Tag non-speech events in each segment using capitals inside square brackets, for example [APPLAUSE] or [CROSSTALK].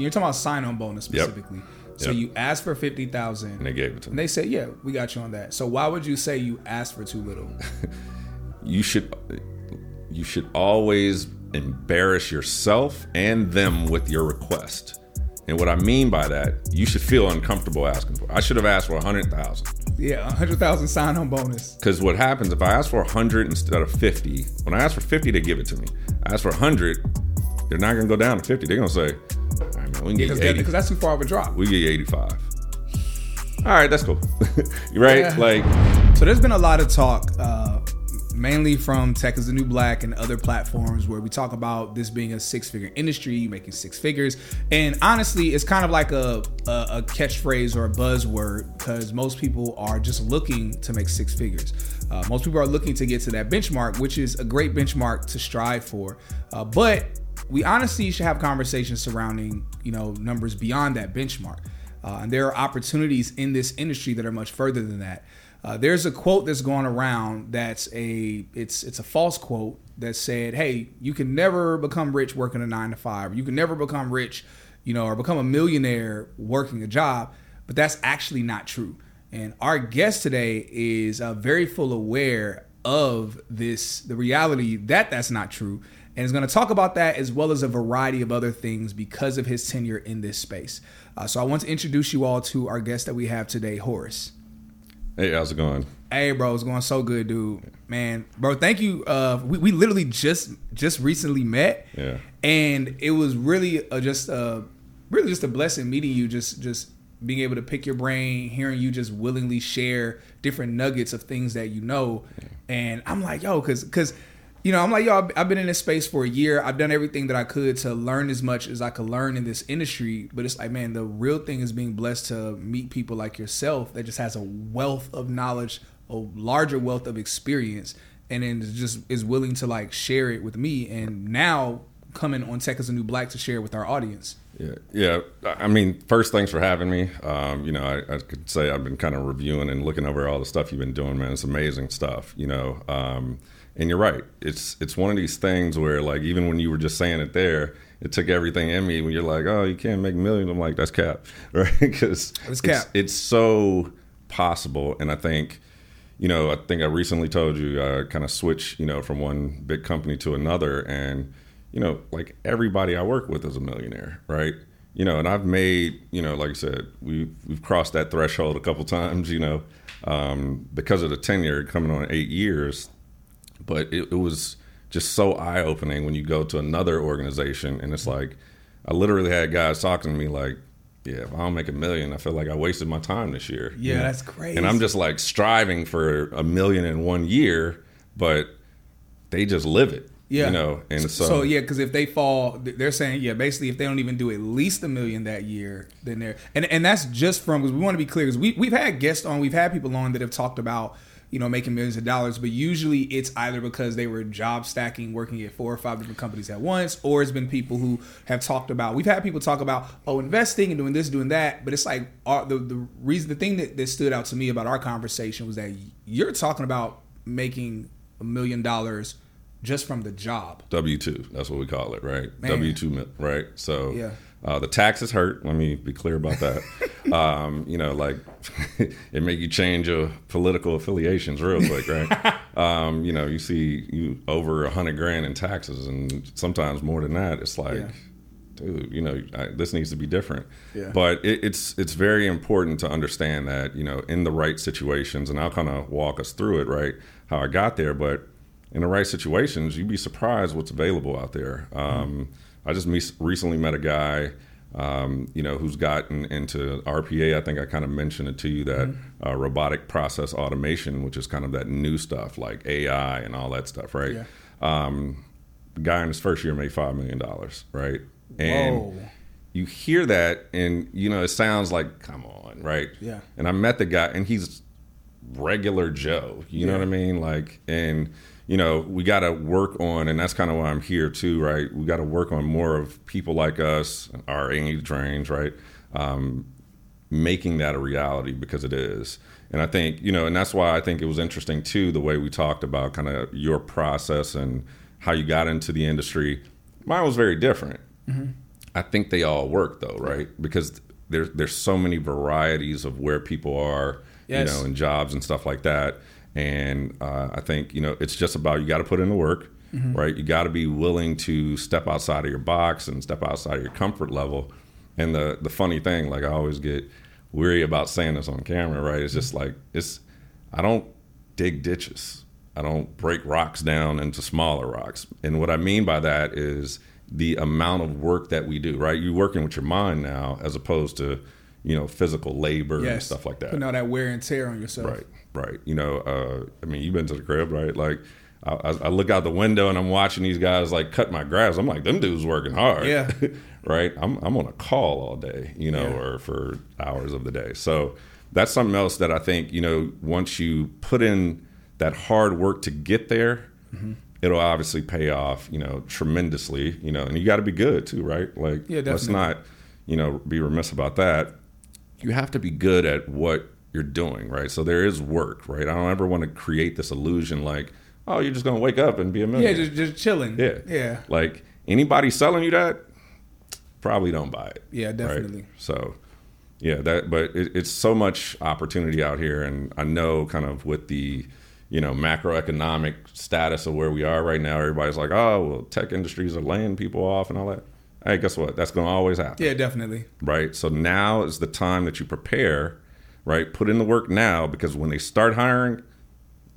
you're talking about sign on bonus Yep. specifically. So Yep. you asked for fifty thousand, and they gave it to and me. they said, "Yeah, we got you on that." So why would you say you asked for too little? [LAUGHS] You should you should always embarrass yourself and them with your request. And what I mean by that, you should feel uncomfortable asking for. I should have asked for a hundred thousand. yeah, a hundred thousand sign on bonus. Because what happens if I ask for a hundred instead of fifty? When I ask for fifty, they give it to me. I ask for a hundred, they're not gonna go down to fifty. They're gonna say, "All right, man, we can get Because you 80. because that's too far of a drop. We get eighty-five. All right, that's cool. [LAUGHS] right? Yeah. Like, So there's been a lot of talk, uh, mainly from Tech is the New Black and other platforms where we talk about this being a six figure industry, making six figures. And honestly, it's kind of like a, a, a catchphrase or a buzzword because most people are just looking to make six figures. Uh, most people are looking to get to that benchmark, which is a great benchmark to strive for. Uh, but we honestly should have conversations surrounding, you know, numbers beyond that benchmark. Uh, and there are opportunities in this industry that are much further than that. Uh, there's a quote that's going around that's a it's it's a false quote that said, "Hey, you can never become rich working a nine to five. You can never become rich, you know, or become a millionaire working a job." But that's actually not true. And our guest today is uh, very full aware of this, the reality that that's not true, and is going to talk about that as well as a variety of other things because of his tenure in this space. Uh, so I want to introduce you all to our guest that we have today, Horace. hey, how's it going? Hey, bro, it's going so good, dude. Man, bro, thank you. Uh, we, we literally just just recently met, Yeah. and it was really uh, just uh, really just a blessing meeting you. Just just being able to pick your brain, hearing you just willingly share different nuggets of things that you know, and I'm like, yo, because because. You know, I'm like, yo, I've- been in this space for a year. I've done everything that I could to learn as much as I could learn in this industry. But it's like, man, the real thing is being blessed to meet people like yourself that just has a wealth of knowledge, a larger wealth of experience, and then just is willing to like share it with me. And now coming on Tech is the New Black to share it with our audience. Yeah, yeah. I mean, first, thanks for having me. Um, you know, I, I could say I've been kind of reviewing and looking over all the stuff you've been doing, man. It's amazing stuff. You know, um, and you're right. It's it's one of these things where, like, even when you were just saying it there, it took everything in me. When you're like, oh, you can't make millions, I'm like, that's cap, [LAUGHS] right? Because That's cap. It's, it's so possible, and I think. You know, I think I recently told you I kind of switched, you know, from one big company to another, and you know, like everybody I work with is a millionaire, right? You know, and I've made, you know, like I said, we've we've crossed that threshold a couple times, you know, um, because of the tenure coming on eight years. But it, it was just so eye opening when you go to another organization and it's like, I literally had guys talking to me like, yeah, if I don't make a million, I feel like I wasted my time this year. Yeah, you know? that's crazy. And I'm just like striving for a million in one year, but they just live it. Yeah. You know, and so, So, yeah, because if they fall, they're saying yeah, basically if they don't even do at least a million that year, then they're and and that's just from because we want to be clear because we we've had guests on, we've had people on that have talked about you know making millions of dollars, but usually it's either because they were job stacking, working at four or five different companies at once, or it's been people who have talked about. We've had people talk about oh investing and doing this, doing that, but it's like our, the the reason the thing that, that stood out to me about our conversation was that you're talking about making a million dollars just from the job. W two. That's what we call it, right? W two, right? So Yeah. uh, the taxes hurt. Let me be clear about that. [LAUGHS] um, you know, like [LAUGHS] it make you change your political affiliations real quick, right? [LAUGHS] um, you know, you see you over a hundred grand in taxes, and sometimes more than that. It's like. Yeah. Dude, you know, I, this needs to be different. Yeah. But it, it's it's very important to understand that you know in the right situations, and I'll kind of walk us through it, right? How I got there, but in the right situations, you'd be surprised what's available out there. Um, I just me- recently met a guy, um, you know, who's gotten into RPA. I think I kind of mentioned it to you that uh, robotic process automation, which is kind of that new stuff like AI and all that stuff, right? Yeah. Um, guy in his first year made five million dollars, right? And Whoa. you hear that, and you know, it sounds like, come on, right? Yeah. And I met the guy, and he's regular Joe. You know what I mean? Like, and you know, we got to work on, and that's kind of why I'm here too, right? We got to work on more of people like us, our age range, right? Um, making that a reality because it is. And I think, you know, and that's why I think it was interesting too, the way we talked about kind of your process and how you got into the industry. Mine was very different. I I think they all work though, right? Because there's there's so many varieties of where people are, Yes. you know, in jobs and stuff like that. And uh, I think you know it's just about you got to put in the work, right? You got to be willing to step outside of your box and step outside of your comfort level. And the the funny thing, like I always get weary about saying this on camera, right? It's just like it's I don't dig ditches. I don't break rocks down into smaller rocks. And what I mean by that is the amount of work that we do, right? You're working with your mind now as opposed to, you know, physical labor and stuff like that. Putting all that wear and tear on yourself. Right, right. You know, uh, I mean, you've been to the crib, right? Like, I, I look out the window and I'm watching these guys like cut my grass. I'm like, them dudes working hard. Yeah. [LAUGHS] right. I'm I'm on a call all day, you know, Yeah. or for hours of the day. So that's something else that I think you know once you put in that hard work to get there. Mm-hmm. It'll obviously pay off, you know, tremendously, you know, and you got to be good too, right? Like, Yeah, let's not, you know, be remiss about that you have to be good at what you're doing, right? So there is work, right? I don't ever want to create this illusion like, oh, you're just gonna wake up and be a Yeah, just just chilling. yeah, Yeah. Like anybody selling you that, probably don't buy it. Yeah, right? definitely. So, yeah, that. But it, it's so much opportunity out here, and I know kind of with the you know macroeconomic status of where we are right now, everybody's like, oh, well, tech industries are laying people off and all that. Hey, guess what? That's going to always happen Yeah, definitely. right? So now is the time that you prepare, right? Put in the work now because when they start hiring,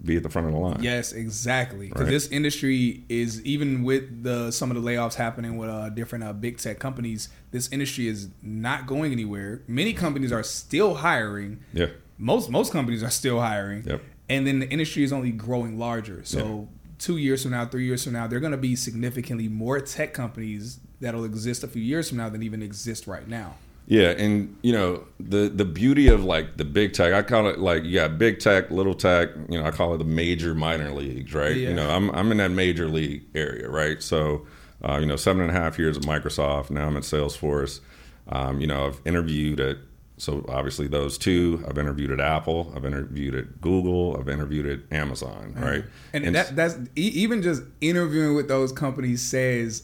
be at the front of the line. Yes, exactly. Because Right. this industry is even with the some of the layoffs happening with uh, different uh, big tech companies. This industry is not going anywhere. Many companies are still hiring. Yeah. Most most companies are still hiring. Yep. And then the industry is only growing larger. So two years from now, three years from now, there are going to be significantly more tech companies that'll exist a few years from now than even exist right now. Yeah, and you know the the beauty of like the big tech, I call it like you got big tech, little tech. You know, I call it the major minor leagues, right? Yeah. You know, I'm I'm in that major league area, right? So, uh, you know, seven and a half years at Microsoft. Now I'm at Salesforce. Um, you know, I've interviewed at so obviously those two. I've interviewed at Apple. I've interviewed at Google. I've interviewed at Amazon, right? And, that that's even just interviewing with those companies says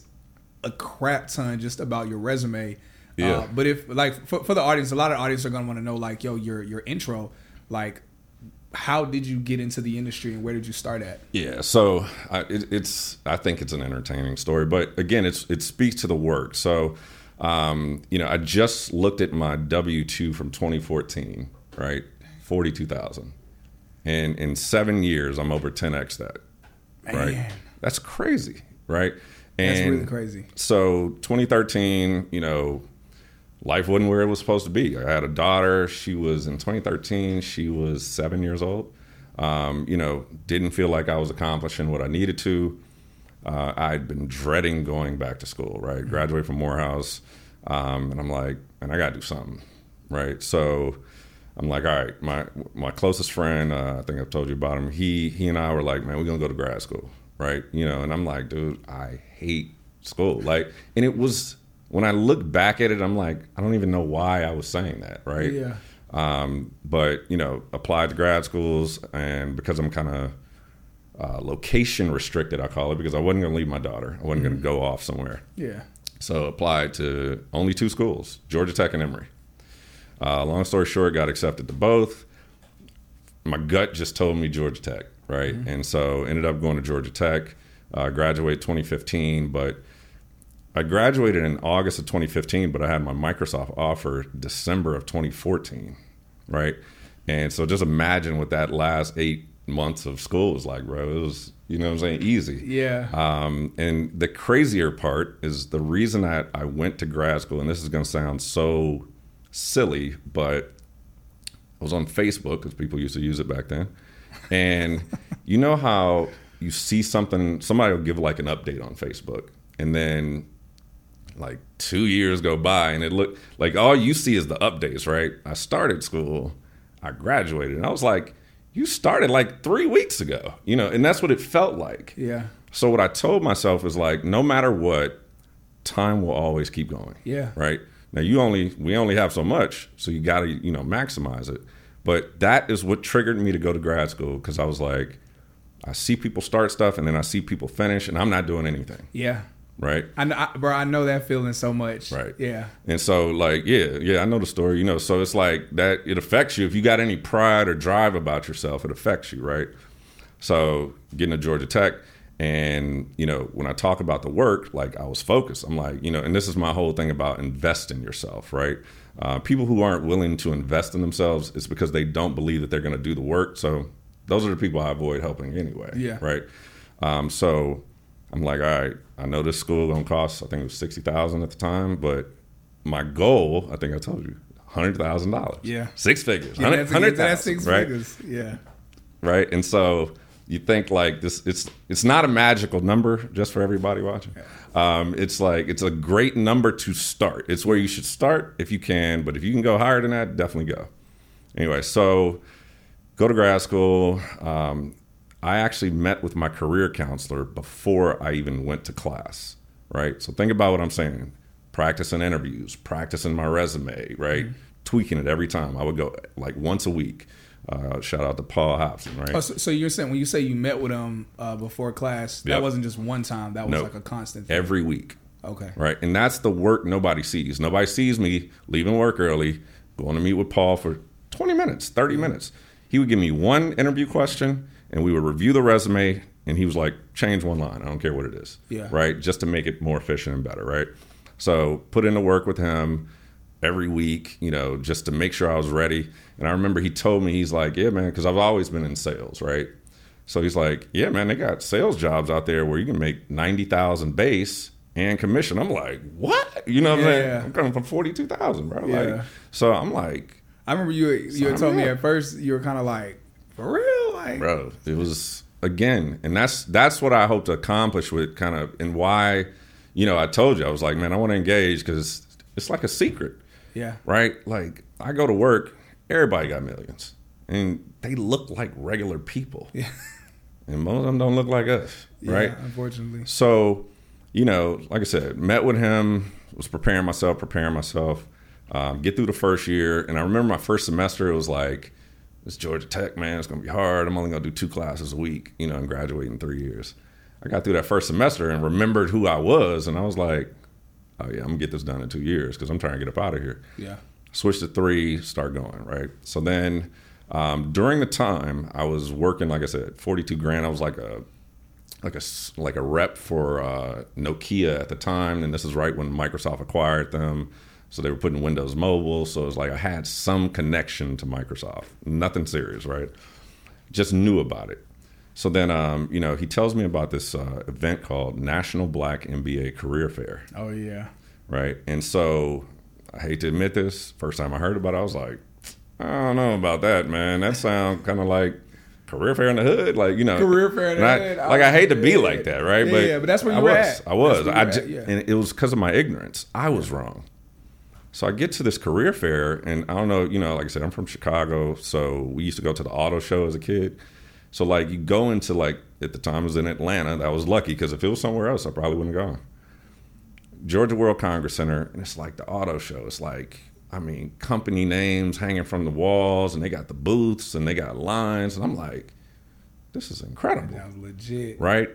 a crap ton just about your resume. Yeah. Uh, but if like for, for the audience, a lot of audience are gonna want to know like, yo, your your intro, like, how did you get into the industry and where did you start at? Yeah, so I, it, it's I think it's an entertaining story, but again, it's it speaks to the work. So, um, you know, I just looked at my W two from 2014, right, forty two thousand, and in seven years, I'm over 10x that, right? Man. That's crazy, right? And That's really crazy. so 2013, you know, life wasn't where it was supposed to be. I had a daughter. She was in 2013. She was seven years old. Um, you know, didn't feel like I was accomplishing what I needed to. Uh, I'd been dreading going back to school. Right, graduate from Morehouse, um, and I'm like, and I got to do something. Right, so I'm like, all right, my my closest friend, uh, I think I've told you about him. He he and I were like, man, we're gonna go to grad school, right? You know, and I'm like, dude, I hate school. Like, and it was when I look back at it, I'm like, I don't even know why I was saying that, right? Yeah. Um, but you know, applied to grad schools, and because I'm kind of uh, location restricted, I call it, because I wasn't going to leave my daughter. I wasn't going to go off somewhere. Yeah. So applied to only two schools, Georgia Tech and Emory. Uh, long story short, got accepted to both. My gut just told me Georgia Tech, right? And so ended up going to Georgia Tech. Uh, graduated 2015, but I graduated in August of 2015, but I had my Microsoft offer December of 2014, right? And so just imagine what that last eight months of school was like, bro. It was, you know what I'm saying, easy. Yeah. Um, and the crazier part is the reason that I went to grad school, and this is going to sound so silly, but I was on Facebook because people used to use it back then. And [LAUGHS] you know how you see something, somebody will give like an update on Facebook, and then like two years go by, and it looked like all you see is the updates, right? I started school, I graduated, and I was like, you started like three weeks ago, you know, and that's what it felt like. yeah. So what I told myself is like, no matter what, time will always keep going. Yeah. Right. Now you only we only have so much, so you got to you know maximize it. But that is what triggered me to go to grad school because I was like, I see people start stuff and then I see people finish, and I'm not doing anything. Yeah. Right? I, know, I, bro, I know that feeling so much. Right. Yeah. And so, like, yeah, yeah, I know the story. You know, so it's like that. It affects you if you got any pride or drive about yourself. It affects you, right? So, getting to Georgia Tech, and you know, when I talk about the work, like I was focused. I'm like, you know, and this is my whole thing about investing yourself, right? Uh, people who aren't willing to invest in themselves, it's because they don't believe that they're going to do the work. So, those are the people I avoid helping anyway. Yeah. Right. Um, so, I'm like, all right, I know this school gonna cost. I think it was sixty thousand at the time, but my goal, I think I told you, hundred thousand dollars. Yeah. six figures. Yeah, that's, Hundred that's thousand, six right? figures. Yeah. Right, and so you think like this. It's it's not a magical number just for everybody watching. Um, it's like it's a great number to start. It's where you should start if you can, but if you can go higher than that, definitely go. Anyway, so go to grad school. Um, I actually met with my career counselor before I even went to class, right? So think about what I'm saying. Practicing interviews, practicing my resume, right? Tweaking it every time. I would go like once a week. Uh, shout out to Paul Hobson, right? Oh, so, so you're saying when you say you met with him uh, before class, that Yep. wasn't just one time. That was Nope. like a constant. Thing. every week, Okay. right? And that's the work nobody sees. Nobody sees me leaving work early, going to meet with Paul for 20 minutes, 30 minutes. He would give me one interview question and we would review the resume and he was like, change one line. I don't care what it is. Yeah. Right? Just to make it more efficient and better, right? So put in the work with him every week, you know, just to make sure I was ready. And I remember he told me, he's like, yeah, man, because I've always been in sales, right? So he's like, yeah, man, they got sales jobs out there where you can make 90,000 base and commission. I'm like, what? You know what I'm saying? I'm coming from 42,000, bro. Yeah. Like, so I'm like, I remember you. You had told me me at first you were kind of like, for real, like. bro, it was again, and that's that's what I hope to accomplish with kind of and why, you know, I told you I was like, man, I want to engage because it's like a secret. Yeah. right? Like I go to work, everybody got millions, and they look like regular people, Yeah. [LAUGHS] and most of them don't look like us, right? Yeah, unfortunately. So, you know, like I said, met with him, was preparing myself, preparing myself, um, get through the first year, and I remember my first semester. It was like, "It's Georgia Tech, man. It's gonna be hard. I'm only gonna do two classes a week, you know, and graduate in three years." I got through that first semester and remembered who I was, and I was like, "Oh yeah, I'm gonna get this done in two years because I'm trying to get up out of here." Yeah. switch to three, start going, right? So then um, during the time I was working, like I said, 42 grand. I was like a like a like a rep for uh, Nokia at the time, and this is right when Microsoft acquired them. So they were putting Windows Mobile. So it was like I had some connection to Microsoft. Nothing serious, right? Just knew about it. So then, um, you know, he tells me about this uh, event called National Black MBA Career Fair Oh yeah. right? And so I hate to admit this. First time I heard about it, I was like, I don't know about that, man. That sounds kind of like career fair in the hood, like you know, Career fair in the hood. I like I hate to be like that, right? Yeah, yeah, but that's where you I were was. at. I was. I were at, yeah. and it was because of my ignorance. I was wrong. So I get to this career fair, and I don't know, you know, like I said, I'm from Chicago, so we used to go to the auto show as a kid. So like you go into like at the time it was in Atlanta. that was lucky because if it was somewhere else, I probably wouldn't have gone. Georgia World Congress Center, and it's like the auto show. It's like, I mean, company names hanging from the walls, and they got the booths and they got lines, and I'm like, this is incredible, That was legit. right?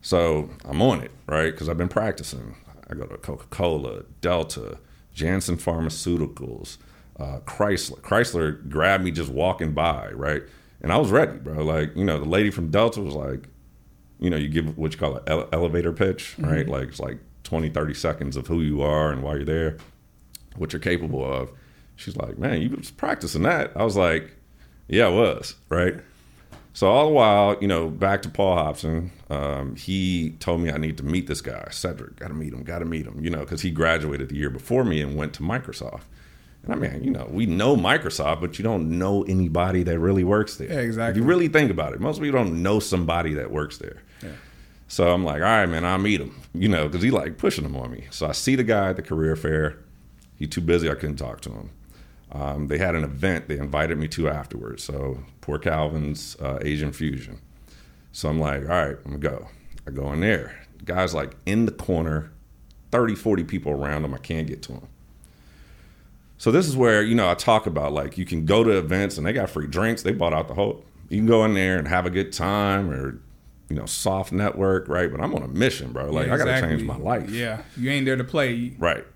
So I'm on it, right? Because I've been practicing. I go to Coca Cola, Delta, Janssen Pharmaceuticals, uh, Chrysler. Chrysler grabbed me just walking by, right? And I was ready, bro. Like, you know, the lady from Delta was like, you know, you give what you call an ele- elevator pitch, right? Like it's like 20, 30 seconds of who you are and why you're there, what you're capable of. She's like, man, you was practicing that. I was like, yeah, I was, right? So all the while, you know, back to Paul Hobson, um, he told me I need to meet this guy, Cedric. Got to meet him. Got to meet him. You know, because he graduated the year before me and went to Microsoft. And I mean, you know, we know Microsoft, but you don't know anybody that really works there. Yeah, exactly. If you really think about it, most people don't know somebody that works there. Yeah. So I'm like, all right, man, I'll meet him, you know, because he like pushing him on me. So I see the guy at the career fair. He too busy. I couldn't talk to him. Um, they had an event they invited me to afterwards. So Poor Calvin's uh, Asian Fusion. So I'm like, all right, I'm gonna go. I go in there. The guy's like in the corner, 30, 40 people around him. I can't get to him. So this is where, you know, I talk about like you can go to events and they got free drinks. They bought out the whole you can go in there and have a good time or you know, soft network, right? But I'm on a mission, bro. Like Yeah, I got to change my life. Yeah, you ain't there to play. Right.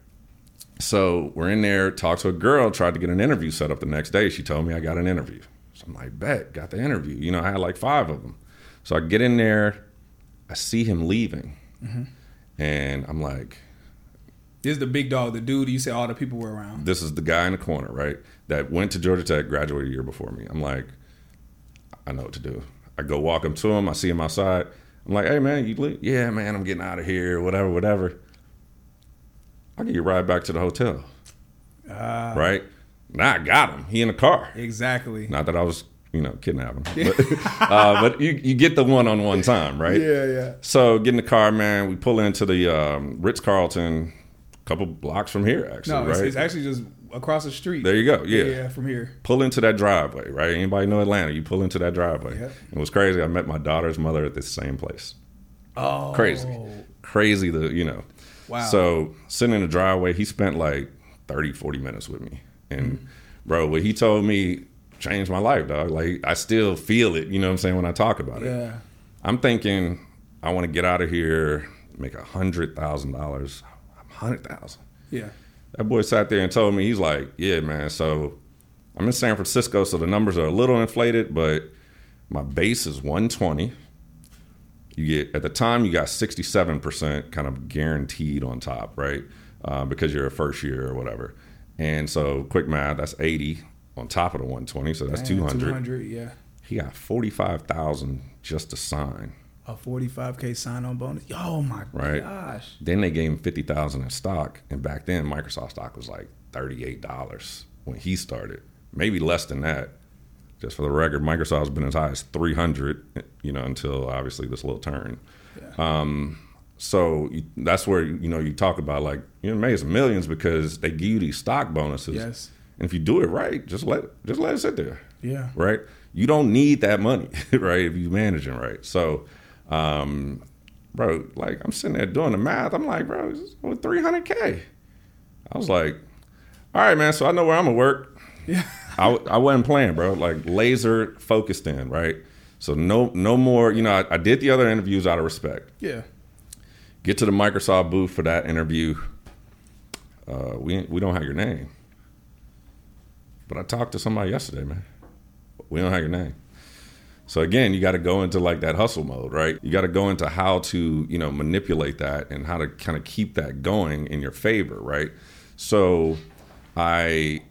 So we're in there, talked to a girl, tried to get an interview set up the next day. She told me I got an interview. So I'm like, bet, got the interview. You know, I had like five of them. So I get in there, I see him leaving, mm-hmm. and I'm like, This is the big dog, the dude you said all the people were around. this is the guy in the corner, right? That went to Georgia Tech, graduated a year before me. I'm like, I know what to do. I go walk him to him. I see him outside. I'm like, hey man, you leave? Yeah, man, I'm getting out of here. Whatever, whatever. I'll get you a ride back to the hotel. Ah. right now, I got him. He in the car. Exactly. Not that I was, you know, kidnapping, but, [LAUGHS] [LAUGHS] uh, but you you get the one on one time, right? Yeah, yeah. So get in the car, man. We pull into the um, Ritz Carlton, a couple blocks from here, actually. No, right? it's, it's actually just across the street. there you go. Yeah. yeah, from here. Pull into that driveway, right? Anybody know Atlanta? You pull into that driveway. Yep. It was crazy. I met my daughter's mother at this same place. Oh, Crazy. Crazy, the you know. Wow. So sitting in the driveway, he spent like 30, 40 minutes with me. And Mm-hmm. bro, what he told me changed my life, dog. Like I still feel it, you know what I'm saying, when I talk about it. Yeah. I'm thinking I want to get out of here, make a hundred thousand dollars. Hundred thousand. Yeah. That boy sat there and told me, he's like, Yeah, man, so I'm in San Francisco, so the numbers are a little inflated, but my base is 120. You get at the time you got 67% kind of guaranteed on top, right? Uh, because you're a first year or whatever. And so quick math, that's 80 on top of the 120, so that's Man, 200. 200, yeah. He got 45,000 just to sign. A 45K sign on bonus. Oh my Right. gosh. Then they gave him 50,000 in stock, and back then Microsoft stock was like $38 when he started. Maybe less than that. Just for the record, Microsoft's been as high as 300, you know, until obviously this little turn. Um, so you, that's where you know you talk about like you made some millions because they give you these stock bonuses. Yes. And if you do it right, just let just let it sit there. Yeah. Right. You don't need that money, [LAUGHS] right? If you manage it right. So, um, bro, like I'm sitting there doing the math. I'm like, bro, over 300k. I was like, all right, man. So I know where I'm gonna work. Yeah. [LAUGHS] I, I wasn't playing, bro. Like laser focused in, right? So no no more. You know, I, I did the other interviews out of respect. Yeah. Get to the Microsoft booth for that interview. Uh, we we don't have your name, but I talked to somebody yesterday, man. We don't have your name. So again, you got to go into like that hustle mode, right? You got to go into how to you know manipulate that and how to kind of keep that going in your favor, right? So I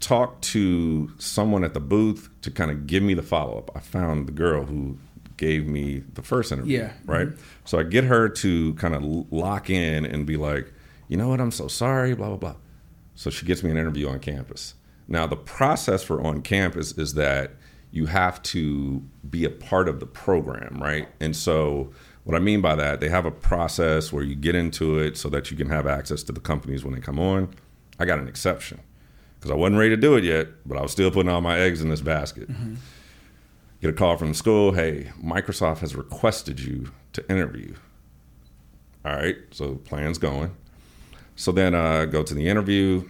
talked to someone at the booth to kind of give me the follow up. I found the girl who gave me the first interview. Yeah. Right. Mm-hmm. So I get her to kind of lock in and be like, you know what, I'm so sorry, blah, blah, blah. So she gets me an interview on campus. Now, the process for on campus is that you have to be a part of the program, right? And so, what I mean by that, they have a process where you get into it so that you can have access to the companies when they come on. I got an exception because I wasn't ready to do it yet, but I was still putting all my eggs in this basket. Get a call from the school hey, Microsoft has requested you to interview. All right, so plan's going. So then uh, go to the interview,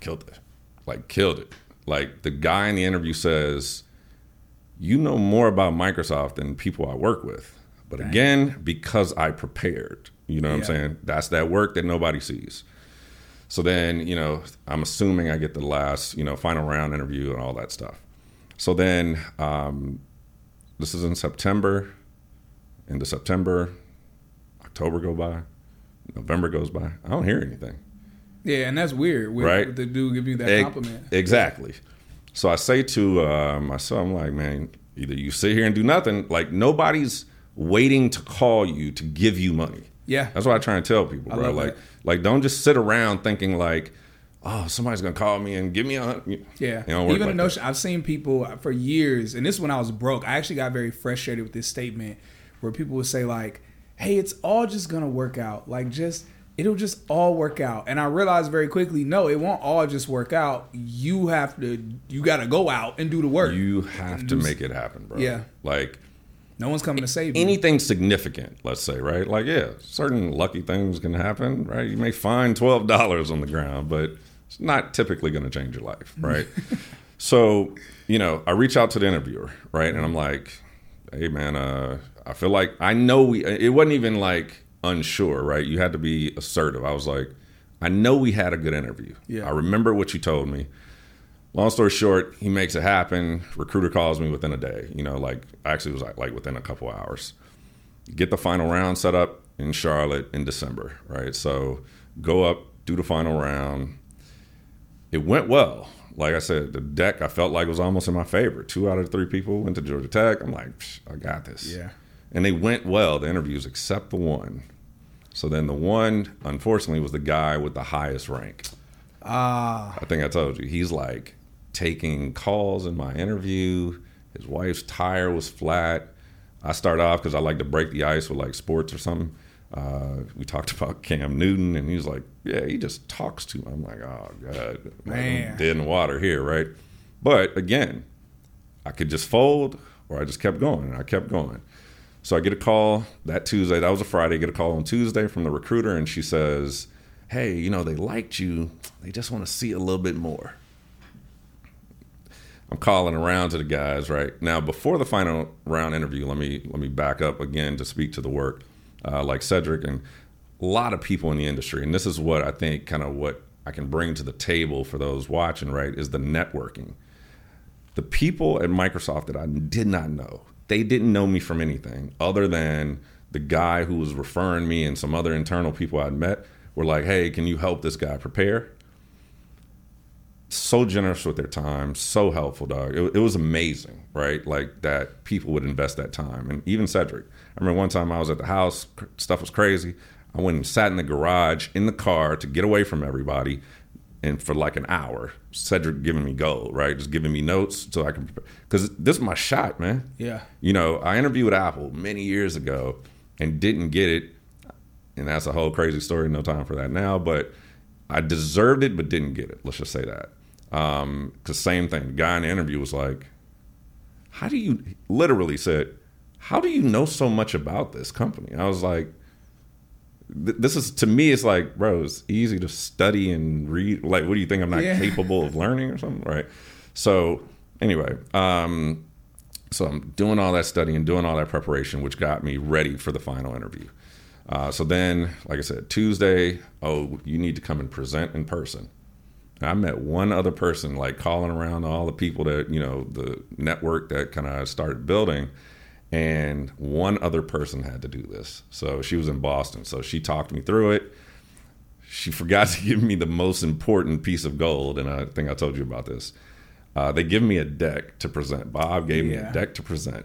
killed it. Like, killed it. Like, the guy in the interview says, You know more about Microsoft than people I work with. But again, because I prepared, you know what I'm saying? That's that work that nobody sees. So then, you know, I'm assuming I get the last, you know, final round interview and all that stuff. So then, um, this is in September. Into September, October go by, November goes by. I don't hear anything. Yeah, and that's weird. With, Right. with the dude give you that compliment. Exactly. So I say to uh, my son, I'm like, man, either you sit here and do nothing. Like nobody's waiting to call you to give you money. Yeah. That's what I try and tell people, bro. Like, that. like don't just sit around thinking like, oh, somebody's gonna call me and give me a. Yeah. Even like the notion, I've seen people for years, and this is when I was broke. I actually got very frustrated with this statement where people would say, like, hey, it's all just going to work out. Like, just, it'll just all work out. And I realized very quickly, no, it won't all just work out. You have to, you got to go out and do the work. You have to make it happen, bro. Yeah. Like no one's coming to save you. anything significant, let's say, right? Like, yeah, certain lucky things can happen, right? You may find twelve dollars on the ground, but it's not typically going to change your life, [LAUGHS] right? so, you know, I reach out to the interviewer, right, and I'm like, "Hey, man, uh, I feel like I know we. It wasn't even like unsure, right? You had to be assertive. I was like, I know we had a good interview. Yeah. I remember what you told me. Long story short, he makes it happen. Recruiter calls me within a day. You know, like actually it was like, like within a couple hours. Get the final round set up in Charlotte in December, right? So go up, do the final round. It went well. Like I said, the deck I felt like was almost in my favor. Two out of three people went to Georgia Tech. I'm like, "Psh, I got this. Yeah. And they went well, the interviews, except the one. So then the one, unfortunately, was the guy with the highest rank. Ah, I think I told you. He's like taking calls in my interview. His wife's tire was flat. I start off because I like to break the ice with like sports or something. Uh, we talked [LAUGHS] about Cam Newton, and he was like, "Yeah, he just talks to." Me. I'm like, "Oh God, Man. dead in the water here, right?" But again, I could just fold, or I just kept going, and I kept going. So I get a call that Tuesday. That was a Friday. I get a call on Tuesday from the recruiter, and she says, "Hey, you know they liked you. They just want to see a little bit more." I'm calling around to the guys right now. Before the final round interview, let me let me back up again to speak to the work, uh, like Cedric and a lot of people in the industry. And this is what I think, kind of what I can bring to the table for those watching. Right, is the networking the people at Microsoft that I did not know, they didn't know me from anything other than the guy who was referring me and some other internal people I'd met were like, hey, can you help this guy prepare? So generous with their time, so helpful, dog. It, it was amazing, right? Like that people would invest that time. And even Cedric. I remember one time I was at the house, stuff was crazy. I went and sat in the garage in the car to get away from everybody and for like an hour, Cedric giving me gold, right? Just giving me notes so I can, because this is my shot, man. yeah. You know, I interviewed Apple many years ago and didn't get it. And that's a whole crazy story. No time for that now. But I deserved it, but didn't get it. Let's just say that. Because same thing. The guy in the interview was like, "How do you?" Literally said, "How do you know so much about this company?" I was like, "This is to me. It's like, bro, it's easy to study and read. Like, what do you think? I'm not Yeah. capable of learning or something, right?" So anyway, um, so I'm doing all that study and doing all that preparation, which got me ready for the final interview. Uh, so then, like I said, Tuesday, oh, you need to come and present in person. I met one other person, like calling around all the people that, you know, the network that kind of started building. And one other person had to do this. So she was in Boston. So she talked me through it. She [LAUGHS] forgot to give me the most important piece of gold. And I think I told you about this. Uh, they give me a deck to present. Bob gave me a deck to present.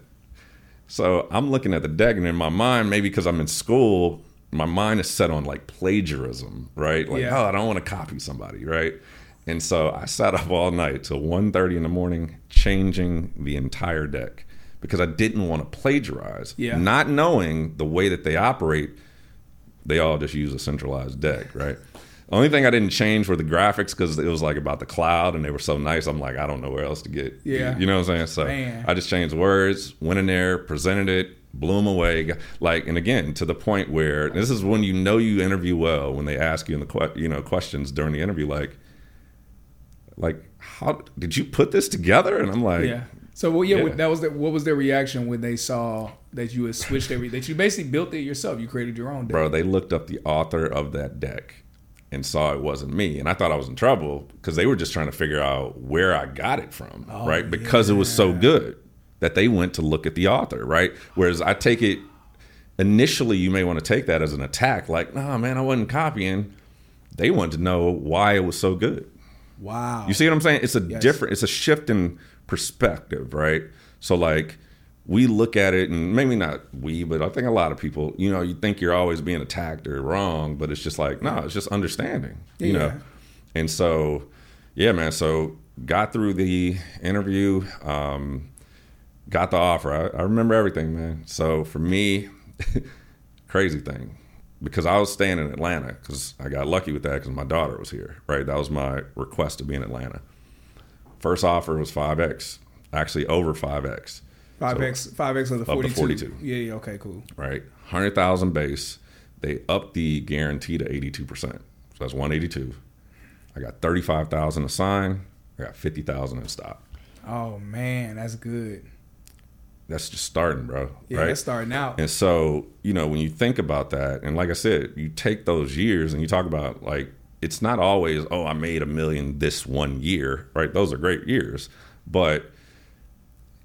So I'm looking at the deck, and in my mind, maybe because I'm in school, my mind is set on like plagiarism, right? Like, Yeah. oh, I don't want to copy somebody, right? And so I sat up all night till 1.30 in the morning, changing the entire deck because I didn't want to plagiarize, Yeah. not knowing the way that they operate. They all just use a centralized deck, right? Only thing I didn't change were the graphics because it was like about the cloud and they were so nice. I'm like, I don't know where else to get. Yeah. You know what I'm saying? So Man. I just changed words, went in there, presented it, blew them away. Like, and again, to the point where this is when you know you interview well when they ask you in the que- you know questions during the interview, like, like how did you put this together? And I'm like, Yeah. So well, yeah, Yeah. that was the, what was their reaction when they saw that you had switched every that you basically built it yourself. You created your own deck. bro, they looked up the author of that deck and saw it wasn't me, and I thought I was in trouble because they were just trying to figure out where I got it from, oh, right? Because it was so good that they went to look at the author, right? Whereas I take it initially, you may want to take that as an attack, like, nah, man, I wasn't copying. They wanted to know why it was so good. Wow. You see what I'm saying? It's a different, it's a shift in perspective, right? So like we look at it and maybe not we, but I think a lot of people, you know, you think you're always being attacked or wrong, but it's just like, no, it's just understanding, you Yeah. know? And so, yeah, man. So got through the interview, um, got the offer. I, I remember everything, man. So for me, [LAUGHS] crazy thing because I was staying in Atlanta because I got lucky with that because my daughter was here, right? That was my request to be in Atlanta. First offer was 5X, actually over 5X, Five X five X of the the forty two. 42. Yeah, yeah, okay, cool. right? 100,000 base. They upped the guarantee to 82%. So that's 182. I got 35,000 assigned. I got 50,000 in stock. Oh man, that's good. That's just starting, bro. Yeah, right? that's starting out. And so, you know, when you think about that, and like I said, you take those years and you talk about like it's not always, oh, I made a million this one year, right? Those are great years. But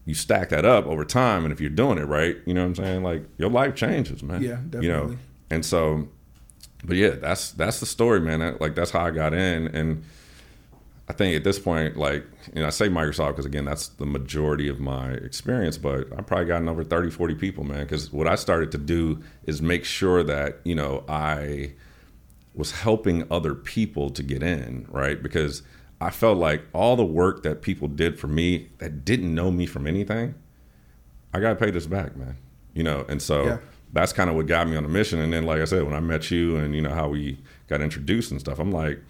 you stack that up over time and if you're doing it right, you know what I'm saying? Like your life changes, man. Yeah, You know. definitely. And so but yeah, that's that's the story, man. That, like that's how I got in and I think at this point, like, you know, I say Microsoft because, again, that's the majority of my experience, but I've probably gotten over 30, 40 people, man. Because what I started to do is make sure that, you know, I was helping other people to get in, right? Because I felt like all the work that people did for me that didn't know me from anything, I got to pay this back, man. You know, and so Yeah. that's kind of what got me on the mission. And then, like I said, when I met you and, you know, how we got introduced and stuff, I'm like,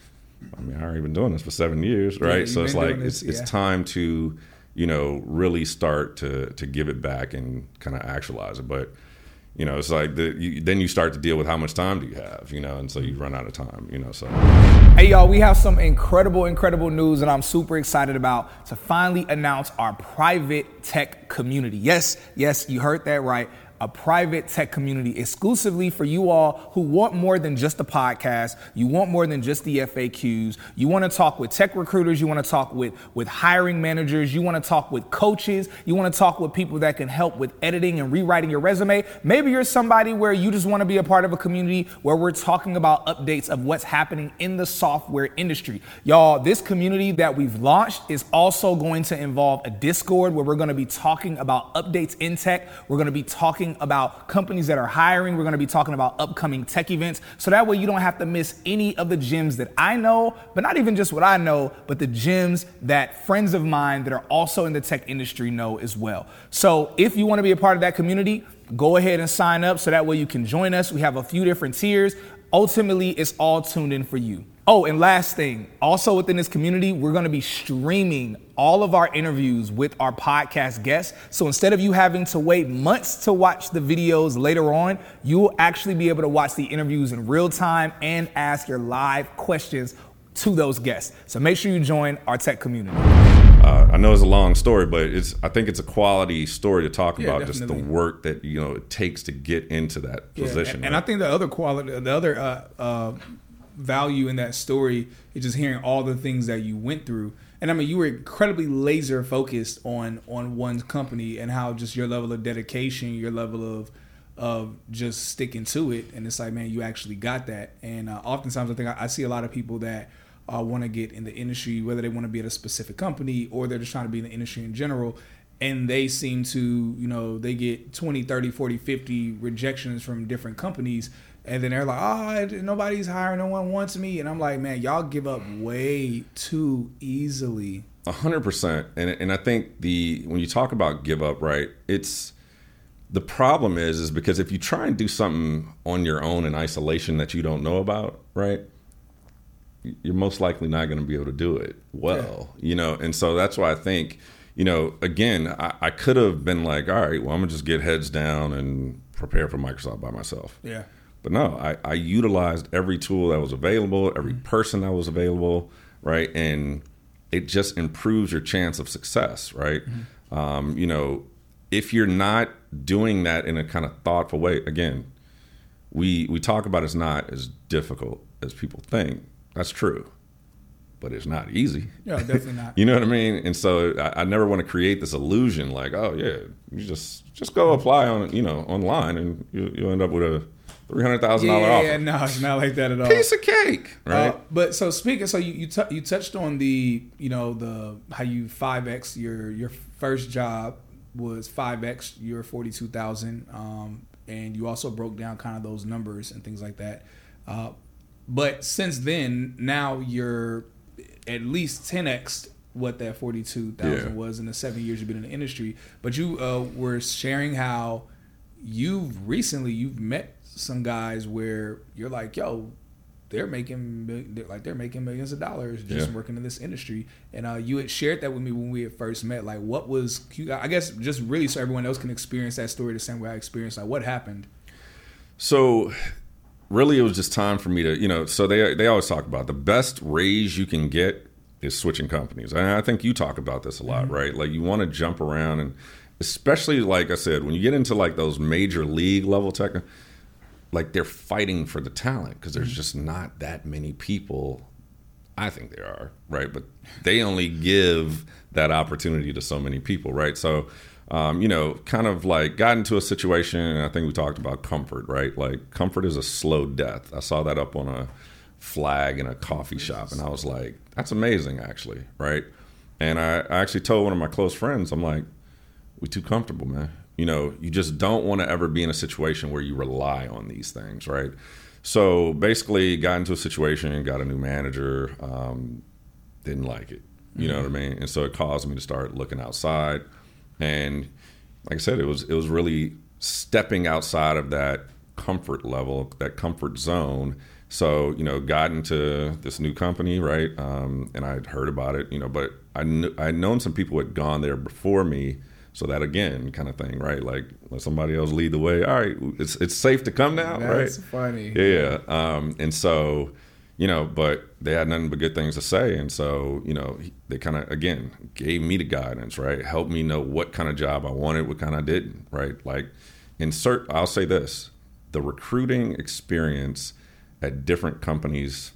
I mean, I already been doing this for seven years, right? you've so it's like doing this, it's yeah. it's time to, you know, really start to to give it back and kind of actualize it. But you know, it's like the, you, then you start to deal with how much time do you have, you know, and so you run out of time, you know. So Hey y'all, we have some incredible, incredible news that I'm super excited about to finally announce our private tech community. Yes, yes, you heard that right. A private tech community exclusively for you all who want more than just the podcast. You want more than just the FAQs. You want to talk with tech recruiters. You want to talk with, with hiring managers. You want to talk with coaches. You want to talk with people that can help with editing and rewriting your resume. Maybe you're somebody where you just want to be a part of a community where we're talking about updates of what's happening in the software industry. Y'all, this community that we've launched is also going to involve a Discord where we're going to be talking about updates in tech. We're going to be talking about companies that are hiring. We're going to be talking about upcoming tech events. So that way you don't have to miss any of the gems that I know, but not even just what I know, but the gems that friends of mine that are also in the tech industry know as well. So if you want to be a part of that community, go ahead and sign up so that way you can join us. We have a few different tiers. Ultimately, it's all tuned in for you. Oh, and last thing, also within this community, we're gonna be streaming all of our interviews with our podcast guests. So instead of you having to wait months to watch the videos later on, you will actually be able to watch the interviews in real time and ask your live questions to those guests. So make sure you join our tech community. uh, I know it's a long story, but it's I think it's a quality story to talk Yeah, about just the work that you know it takes to get into that Yeah, position. And, and I think the other quality, the other uh, uh, value in that story is just hearing all the things that you went through. And I mean, you were incredibly laser focused on on one company and how just your level of dedication, your level of of just sticking to it. And it's like, man, you actually got that. And uh, oftentimes, I think I, I see a lot of people that uh, want to get in the industry, whether they want to be at a specific company or they're just trying to be in the industry in general. And they seem to, you know, they get 20, 30, 40, 50 rejections from different companies. And then they're like, oh, nobody's hiring, no one wants me. And I'm like, man, y'all give up way too easily. A hundred percent, and and I think the when you talk about give up, right? It's the problem is is because if you try and do something on your own in isolation that you don't know about, right? You're most likely not going to be able to do it well, you know. And so that's why I think, you know, again, I, I could have been like, all right, well, I'm gonna just get heads down and prepare for Microsoft by myself. Yeah. But no, I, I utilized every tool that was available, every person that was available, right? And it just improves your chance of success, right? Um, you know, if you're not doing that in a kind of thoughtful way, again, we we talk about it's not as difficult as people think. That's true, but it's not easy. Yeah, definitely not. [LAUGHS] You know what I mean? And so I, I never want to create this illusion like, oh yeah, you just just go apply on you know online and you you end up with a three hundred thousand dollar yeah, offer. yeah, no, it's not like that at all. Piece of cake, right? Uh, but so speaking, so you you, tou you touched on the you know the how you five x your your first job was five x your forty two thousand, um, and you also broke down kind of those numbers and things like that. Uh, but since then, now you're at least ten x what that forty two thousand Yeah. was in the seven years you've been in the industry. But you uh, were sharing how you've recently you've met some guys where you're like, yo, they're making they're like they're making millions of dollars just Yeah. working in this industry. And uh, you had shared that with me when we had first met. Like, what was I guess just really so everyone else can experience that story the same way I experienced. Like, what happened? So really it was just time for me to, you know, so they they always talk about the best raise you can get is switching companies. And I think you talk about this a lot, right? Like you want to jump around and especially like I said, when you get into like those major league level tech, like they're fighting for the talent because there's just not that many people. I think there are right, but they only give that opportunity to so many people, right? So, um, you know, kind of like got into a situation, and I think we talked about comfort, right? Like comfort is a slow death. I saw that up on a flag in a coffee shop, and I was like, that's amazing, actually, right? And I, I actually told one of my close friends, I'm like, we too comfortable, man. You know, you just don't want to ever be in a situation where you rely on these things, right? So basically, got into a situation, got a new manager, um, didn't like it. You know what I mean? And so it caused me to start looking outside. And like I said, it was it was really stepping outside of that comfort level, that comfort zone. So you know, got into this new company, right? Um, and I'd heard about it, you know, but I knew I'd known some people who had gone there before me. So that again, kind of thing, right? Like let somebody else lead the way. All right, it's it's safe to come now, That's right? funny. Yeah. Um, and so, you know, but they had nothing but good things to say. And so, you know, they kind of, again, gave me the guidance, right? Helped me know what kind of job I wanted, what kind I didn't, right? Like, insert, I'll say this the recruiting experience at different companies,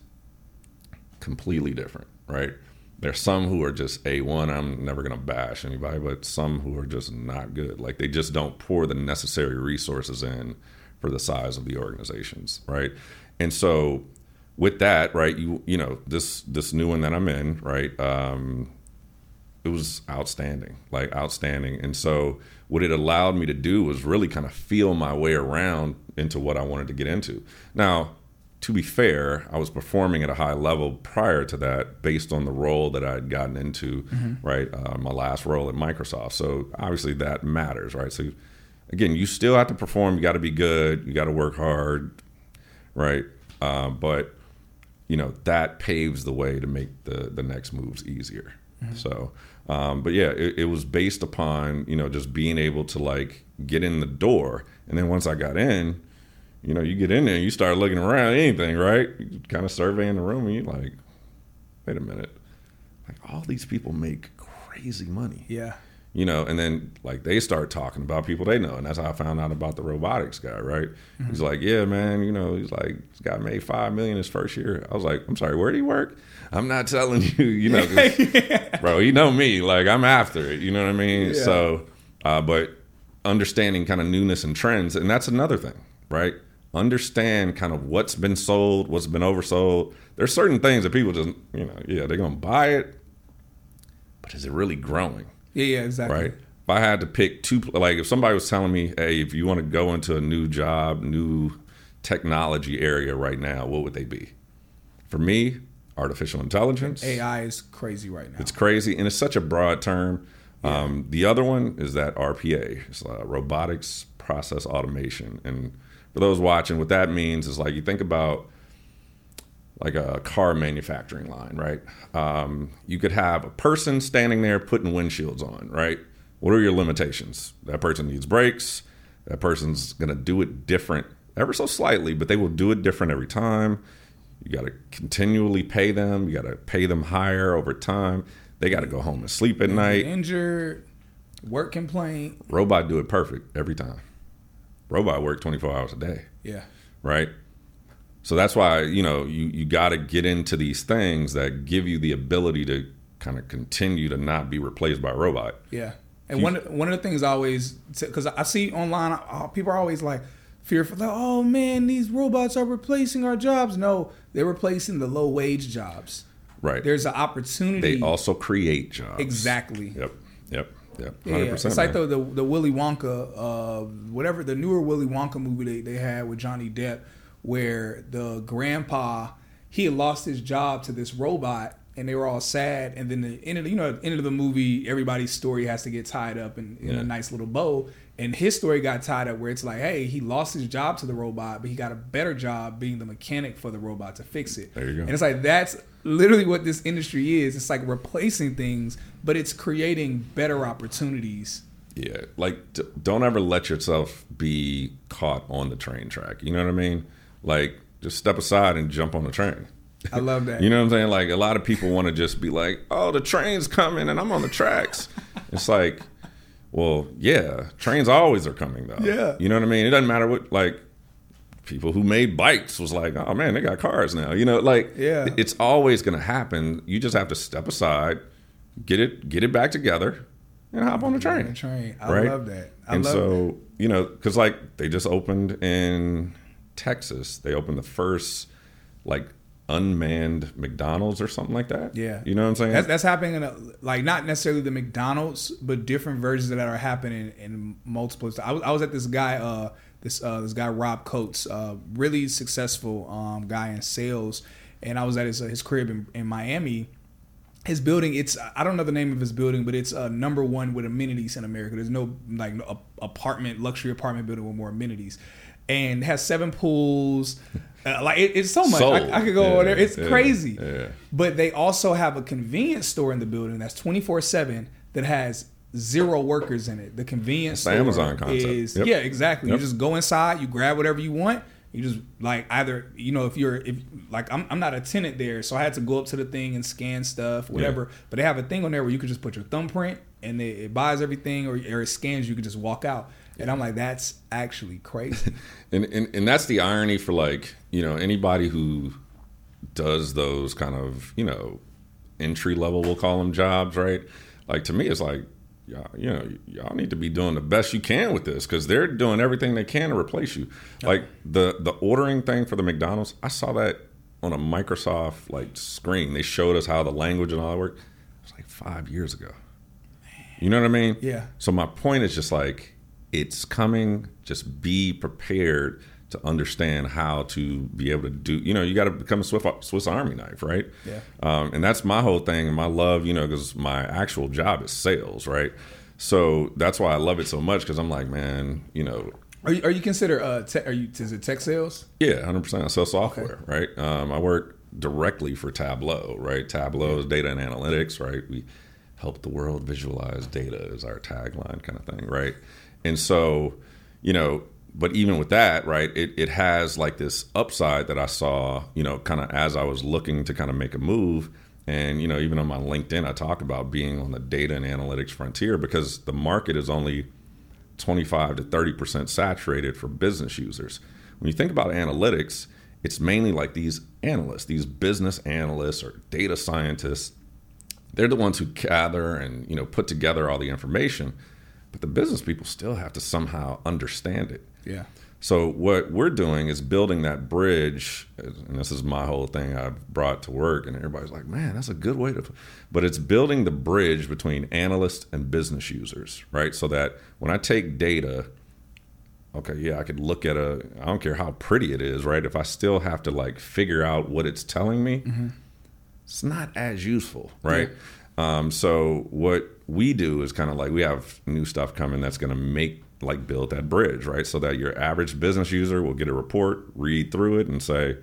completely different, right? There's some who are just A1. I'm never going to bash anybody, but some who are just not good. Like they just don't pour the necessary resources in for the size of the organizations, right? And so with that, right, you you know, this this new one that I'm in, right? Um it was outstanding, like outstanding. And so what it allowed me to do was really kind of feel my way around into what I wanted to get into. Now, to be fair, I was performing at a high level prior to that based on the role that I had gotten into, right? Uh, my last role at Microsoft. So obviously that matters, right? So again, you still have to perform. You got to be good. You got to work hard, right? Uh, but you know that paves the way to make the the next moves easier. So, um, but yeah, it, it was based upon you know just being able to like get in the door, and then once I got in, you know, you get in there, and you start looking around, anything, right? You kind of surveying the room, and you're like, wait a minute, like all these people make crazy money Yeah. you know, and then like they start talking about people they know, and that's how I found out about the robotics guy, right? He's like, yeah, man, you know, he's like, this guy made five million his first year. I was like, I'm sorry, where did he work? I'm not telling [LAUGHS] you, you know, 'cause- [LAUGHS] bro, you know me, like I'm after it, you know what I mean? Yeah. So, uh, but understanding kind of newness and trends, and that's another thing, right? Understand kind of what's been sold, what's been oversold. There's certain things that people just, you know, yeah, they're gonna buy it, but is it really growing? Yeah, yeah, exactly. right? If I had to pick two, like if somebody was telling me, hey, if you want to go into a new job, new technology area right now, what would they be? For me, artificial intelligence. AI is crazy right now. It's crazy, and it's such a broad term. Um, the other one is that RPA, it's uh, robotics process automation. And for those watching, what that means is like you think about like a car manufacturing line, right? Um, you could have a person standing there putting windshields on, right? What are your limitations? That person needs brakes. That person's going to do it different, ever so slightly, but they will do it different every time. You got to continually pay them. You got to pay them higher over time. They got to go home and sleep at night. Injured, work complaint. Robot do it perfect every time. Robot work 24 hours a day Yeah. right? So that's why you know you you got to get into these things that give you the ability to kind of continue to not be replaced by a robot. Yeah. And one one of the things I always because I see online people are always like fearful like oh man these robots are replacing our jobs. No, they're replacing the low wage jobs. Right. There's an opportunity. they also create jobs. exactly. Yep. Yep. Yeah, Hundred yeah. percent. It's like the, the the Willy Wonka, uh, whatever the newer Willy Wonka movie they, they had with Johnny Depp, where the grandpa he had lost his job to this robot, and they were all sad. And then the end of the, you know end of the movie, everybody's story has to get tied up in, in Yeah. a nice little bow. And his story got tied up where it's like, hey, he lost his job to the robot, but he got a better job being the mechanic for the robot to fix it. There you go. And it's like that's literally what this industry is. It's like replacing things, but it's creating better opportunities. Yeah, like d- don't ever let yourself be caught on the train track. You know what I mean? Like just step aside and jump on the train. I love that. [LAUGHS] You know what I'm saying? Like a lot of people want to just be like, "Oh, the train's coming and I'm on the tracks." it's like, Well, yeah, trains always are coming though. Yeah. you know what I mean. It doesn't matter what like people who made bikes was like, oh man, they got cars now. You know, like Yeah. it's always going to happen. You just have to step aside, get it get it back together, and hop on the train. The train. I right? love that. I love and love so you know, because like they just opened in Texas, they opened the first like unmanned McDonald's or something like that. Yeah, you know what I'm saying? That's, that's happening in a, like not necessarily the McDonald's, but different versions of that are happening in multiple. I was, I was at this guy, uh, this uh, this guy Rob Coates, uh, really successful um, guy in sales, and I was at his his crib in, in Miami. His building, it's I don't know the name of his building, but it's uh, number one with amenities in America. There's no like no apartment, luxury apartment building with more amenities, and has seven pools. Uh, like it, it's so much. I, I could go Yeah, over there. It's yeah, crazy. yeah. But they also have a convenience store in the building that's 24 7 that has zero workers in it. The convenience store Amazon concept. is Yep. yeah, exactly. Yep. You just go inside, you grab whatever you want. You just like either you know if you're if like I'm, I'm not a tenant there, so I had to go up to the thing and scan stuff, whatever. But they have a thing on there where you can just put your thumbprint and it, it buys everything or, or it scans. You can just walk out, and I'm like, that's actually crazy. [LAUGHS] and, and and that's the irony for like you know anybody who does those kind of you know entry level we'll call them jobs right? Like to me it's like y'all, you know y'all need to be doing the best you can with this because they're doing everything they can to replace you. Like the the ordering thing for the mcdonald's i saw that on a microsoft like screen. They showed us how the language and all that worked. It was like five years ago. You know what i mean? Yeah. so my point is just like it's coming. Just be prepared to understand how to be able to do. You know, you got to become a Swiss, Swiss Army knife, right? Yeah. Um, and that's my whole thing and my love. You know, because my actual job is sales, right? So that's why I love it so much because I'm like, man, you know, are you are you consider uh te- are you is it tech sales? yeah, hundred percent. I sell software, right? Um, I work directly for Tableau, right? Tableau is data and analytics, right? We help the world visualize data is our tagline, kind of thing, right? And so, you know, but even with that, right, it, it has like this upside that I saw, you know, kind of as I was looking to kind of make a move. And, you know, even on my LinkedIn, I talk about being on the data and analytics frontier because the market is only 25 to 30% saturated for business users. When you think about analytics, it's mainly like these analysts, these business analysts or data scientists. They're the ones who gather and, you know, put together all the information, but the business people still have to somehow understand it. Yeah. So what we're doing is building that bridge, and this is my whole thing I've brought to work, and everybody's like, "Man, that's a good way to," but it's building the bridge between analysts and business users, right? So that when I take data, okay, yeah, I could look at a, I don't care how pretty it is, right? If I still have to like figure out what it's telling me, mm-hmm. it's not as useful, right? Um, so what we do is kind of like we have new stuff coming that's going to make like build that bridge, right? So that your average business user will get a report, read through it, and say,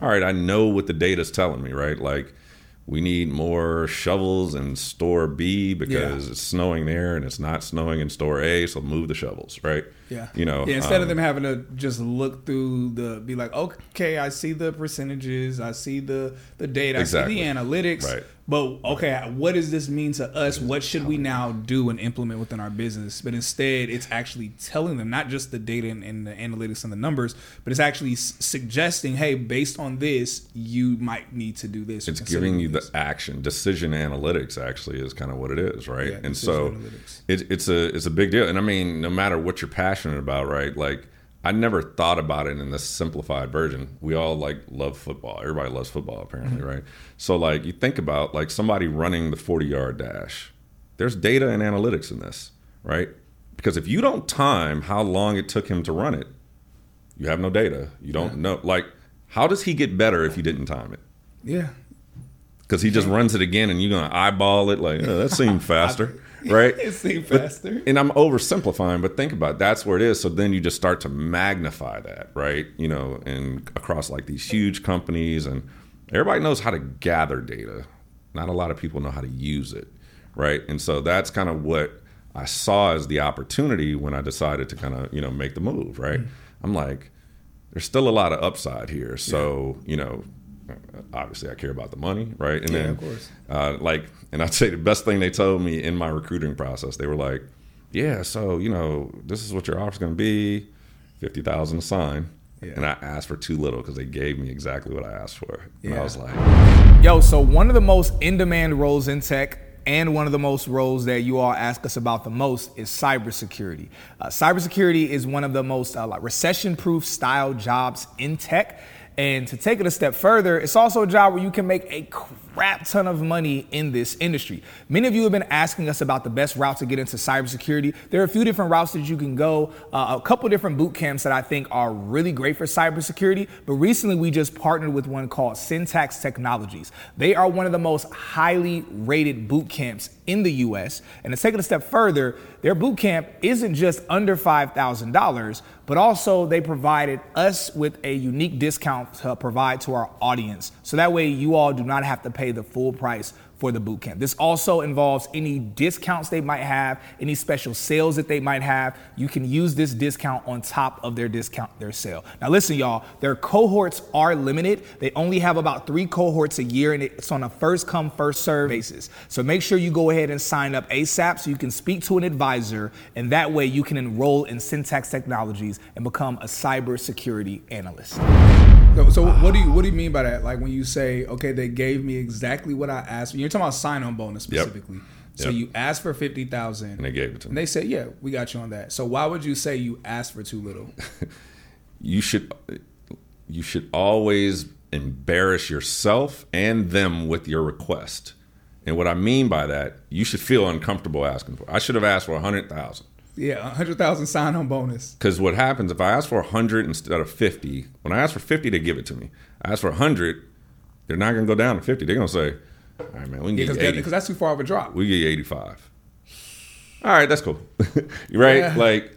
"All right, I know what the data's telling me, right? Like we need more shovels in store B because Yeah. it's snowing there and it's not snowing in store A, so move the shovels, right? Yeah. you know, Yeah, instead of um, them having to just look through the be like, okay, I see the percentages, I see the the data, Exactly. I see the analytics. Right. But okay, what does this mean to us? What should we now do and implement within our business? But instead, it's actually telling them not just the data and, and the analytics and the numbers, but it's actually s- suggesting, hey, based on this, you might need to do this. it's giving you doing the action decision analytics actually is kind of what it is right Yeah, and so it, it's a it's a big deal and i mean no matter what you're passionate about right like i never thought about it in this simplified version. We all like love football. Everybody loves football apparently Mm-hmm. right? So like you think about like somebody running the 40 yard dash. There's data and analytics in this right? Because if you don't time how long it took him to run it you have no data. You don't know like how does he get better if you didn't time it? Yeah. Because he just runs it again and you're gonna eyeball it like oh, that seemed [LAUGHS] faster right? [LAUGHS] It seemed faster. and i'm oversimplifying but think about it, that's where it is. So then you just start to magnify that right? You know and across like these huge companies and everybody knows how to gather data. Not a lot of people know how to use it right? And so that's kind of what i saw as the opportunity when i decided to kind of you know make the move right? Mm. I'm like there's still a lot of upside here. So you know obviously i care about the money right and Yeah, then of course. uh, like and i'd say the best thing they told me in my recruiting process they were like yeah, so you know, this is what your offer's going to be, fifty thousand a sign. Yeah. And I asked for too little because they gave me exactly what I asked for. And Yeah. I was like, Yo, so one of the most in demand roles in tech and one of the most roles that you all ask us about the most is cybersecurity. Uh, cybersecurity is one of the most uh, like recession proof style jobs in tech. And to take it a step further, it's also a job where you can make a crap ton of money in this industry. Many of you have been asking us about the best route to get into cybersecurity. There are a few different routes that you can go, uh, a couple different boot camps that I think are really great for cybersecurity. But recently, we just partnered with one called Syntax Technologies. They are one of the most highly rated boot camps in the US. And to take it a step further, their boot camp isn't just under $5,000, but also they provided us with a unique discount to provide to our audience. So that way you all do not have to pay the full price for the boot camp. This also involves any discounts they might have, any special sales that they might have. You can use this discount on top of their discount, their sale. Now, listen, y'all, their cohorts are limited. They only have about three cohorts a year, and it's on a first come, first serve basis. So make sure you go ahead and sign up ASAP so you can speak to an advisor, and that way you can enroll in Syntax Technologies and become a cybersecurity analyst. So, so what do you what do you mean by that? Like when you say, okay, they gave me exactly what I asked for. You're talking about sign-on bonus Yep. specifically. So Yep. you asked for fifty thousand, and they gave it to and me. they said, yeah, we got you on that. So why would you say you asked for too little? [LAUGHS] you should you should always embarrass yourself and them with your request. And what I mean by that, you should feel uncomfortable asking for. I should have asked for a hundred thousand. Yeah, a hundred thousand sign-on bonus. Because what happens if I ask for a hundred instead of fifty? When I ask for fifty, they give it to me. I ask for a hundred, they're not gonna go down to fifty. They're gonna say, "All right, man, we can get 80. because that's too far of a drop. we get 85 all right that's cool [LAUGHS] right Yeah. like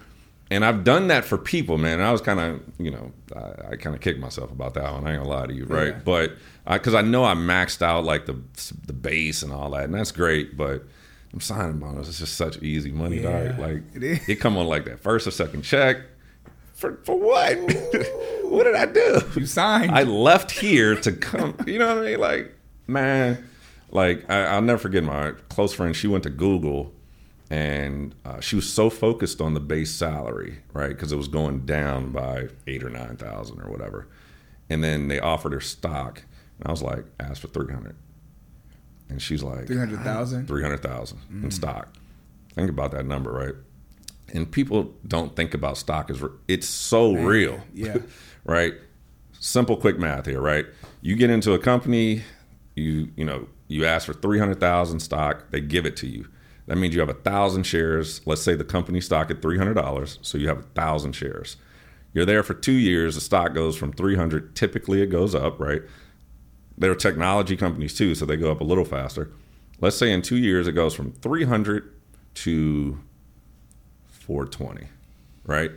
and i've done that for people man And i was kind of you know i, I kind of kicked myself about that one i ain't gonna lie to you right Yeah. but because I, know i maxed out like the the base and all that and that's great but i'm signing bonus it's just such easy money Yeah, dog like it is. it come on like that first or second check for for what [LAUGHS] what did i do You signed. I left here to come. You know what I mean? Like, man, like I, I'll never forget my close friend. She went to Google, and uh, she was so focused on the base salary, right? Because it was going down by eight or nine thousand or whatever. And then they offered her stock, and I was like, ask for three hundred, and she's like, Three hundred thousand. three hundred thousand in mm. stock. Think about that number, right? And people don't think about stock as re- it's so real, yeah. [LAUGHS] right? Simple, quick math here, right? You get into a company, you you know you ask for three hundred thousand stock, they give it to you. That means you have a thousand shares. Let's say the company stock at three hundred dollars, so you have a thousand shares. You're there for two years. The stock goes from three hundred. Typically, it goes up, right? They're technology companies too, so they go up a little faster. Let's say in two years it goes from 300 to 420, right?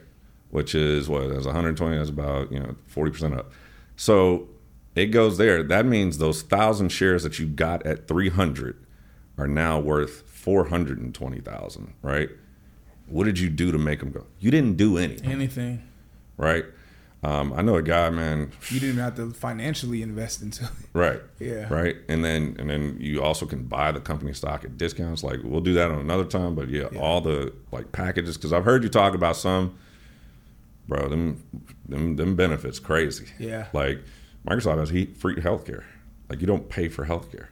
Which is what? That's 120. That's about you know 40 percent up. So it goes there. That means those thousand shares that you got at 300 are now worth 420,000, right? What did you do to make them go? You didn't do anything, Anything. right? Um, I know a guy, man. You didn't have to financially invest into it. Right. Yeah. Right. And then and then you also can buy the company stock at discounts. Like we'll do that on another time. But yeah, all the like packages because I've heard you talk about some, bro. Them them them benefits crazy. Yeah. Like Microsoft has he free healthcare. Like you don't pay for healthcare.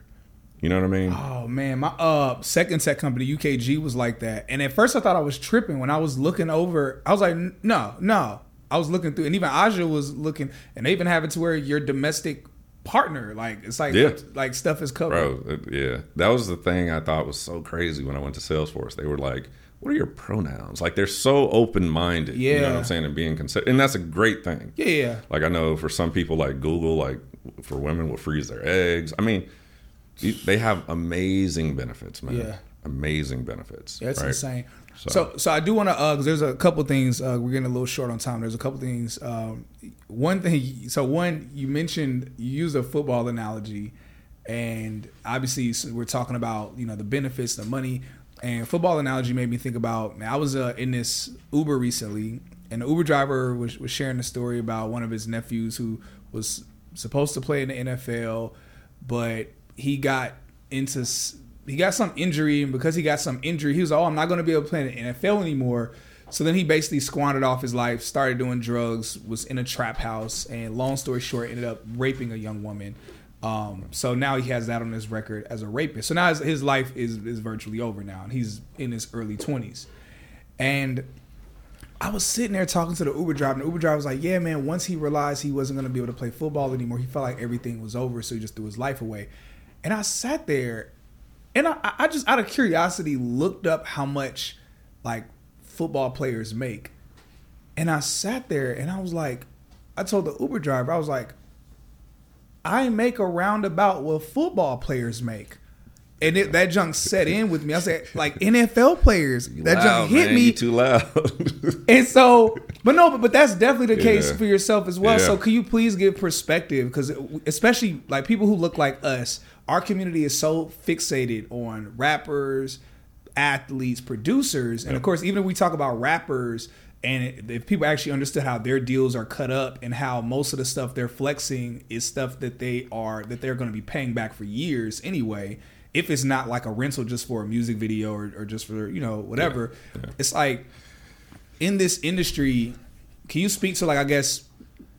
You know what I mean? Oh man, my uh second tech company UKG was like that, and at first I thought I was tripping when I was looking over. I was like, no, no. I was looking through, and even Aja was looking, and they even have it to where your domestic partner, like it's like Yeah. like stuff is covered. Bro, yeah, that was the thing I thought was so crazy when I went to Salesforce. They were like, "What are your pronouns?" Like they're so open minded. you know what I'm saying, and being considered, and that's a great thing. Yeah, yeah. Like I know for some people, like Google, like for women will freeze their eggs. I mean, they have amazing benefits, man. Yeah. Amazing benefits. That's right? insane. So- So, so, I do want to, uh, cause there's a couple things. Uh, we're getting a little short on time. There's a couple things. Um, one thing. So, one you mentioned you used a football analogy, and obviously so we're talking about you know the benefits, the money, and football analogy made me think about. Man, I was uh, in this Uber recently, and the Uber driver was was sharing a story about one of his nephews who was supposed to play in the NFL, but he got into he got some injury, and because he got some injury, he was oh, I'm not going to be able to play in the NFL anymore. So then he basically squandered off his life, started doing drugs, was in a trap house, and long story short, ended up raping a young woman. Um, so now he has that on his record as a rapist. So now his, his life is is virtually over now, and he's in his early twenties. And I was sitting there talking to the Uber driver, and the Uber driver was like, "Yeah, man. Once he realized he wasn't going to be able to play football anymore, he felt like everything was over, so he just threw his life away." And I sat there, and I, I just out of curiosity looked up how much like football players make, and I sat there and I was like, I told the Uber driver, I was like, I make around about what football players make. And it, that junk set in with me. I said, like NFL players, that Loud, junk hit man. me. You too loud. [LAUGHS] And so, but no, but, but that's definitely the case Yeah. for yourself as well. Yeah. So, can you please give perspective? Because especially like people who look like us, our community is so fixated on rappers, athletes, producers, and of course, even if we talk about rappers, and if people actually understood how their deals are cut up and how most of the stuff they're flexing is stuff that they are that they're going to be paying back for years anyway. If it's not like a rental just for a music video or, or just for you know whatever, it's like in this industry, can you speak to like I guess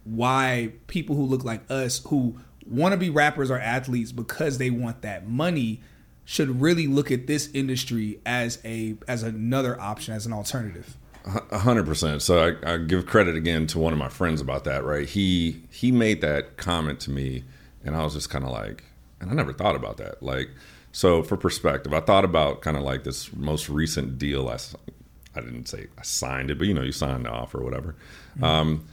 why people who look like us who want to be rappers or athletes because they want that money should really look at this industry as a as another option as an alternative. A hundred percent. So I, I give credit again to one of my friends about that. Right? He he made that comment to me, and I was just kind of like, and I never thought about that. Like, so for perspective, I thought about kind of like this most recent deal. I, I didn't say I signed it, but you know, you signed the offer or whatever. Um,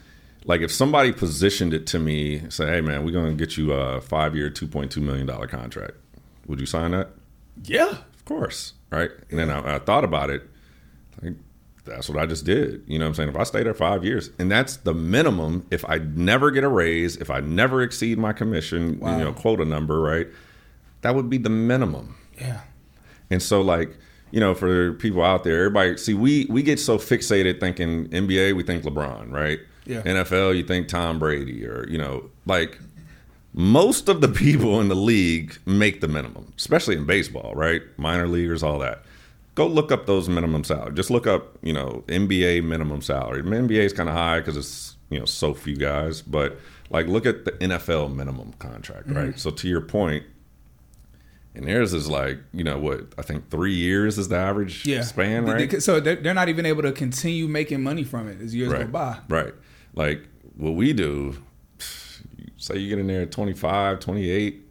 like if somebody positioned it to me, say, "Hey, man, we're going to get you a five-year, two point two million dollar contract," would you sign that? Yeah. Of course, right? And then I, I thought about it. Like, that's what I just did. You know what I'm saying? If I stay there five years, and that's the minimum. If I never get a raise, if I never exceed my commission, wow. you know, quota number, right? That would be the minimum. Yeah. And so, like, you know, for people out there, everybody see we we get so fixated thinking NBA, we think LeBron, right? Yeah. NFL, you think Tom Brady, or you know, like most of the [LAUGHS] people in the league make the minimum, especially in baseball, right? Minor leaguers, all that. Go look up those minimum salary. Just look up, you know, NBA minimum salary. NBA is kind of high because it's you know so few guys, but like look at the NFL minimum contract, right? Mm-hmm. So to your point, and theirs is like you know what I think three years is the average Yeah. span, right? they- so they're, they're not even able to continue making money from it as years go by. right. Like what we do, say you get in there at 25, 28,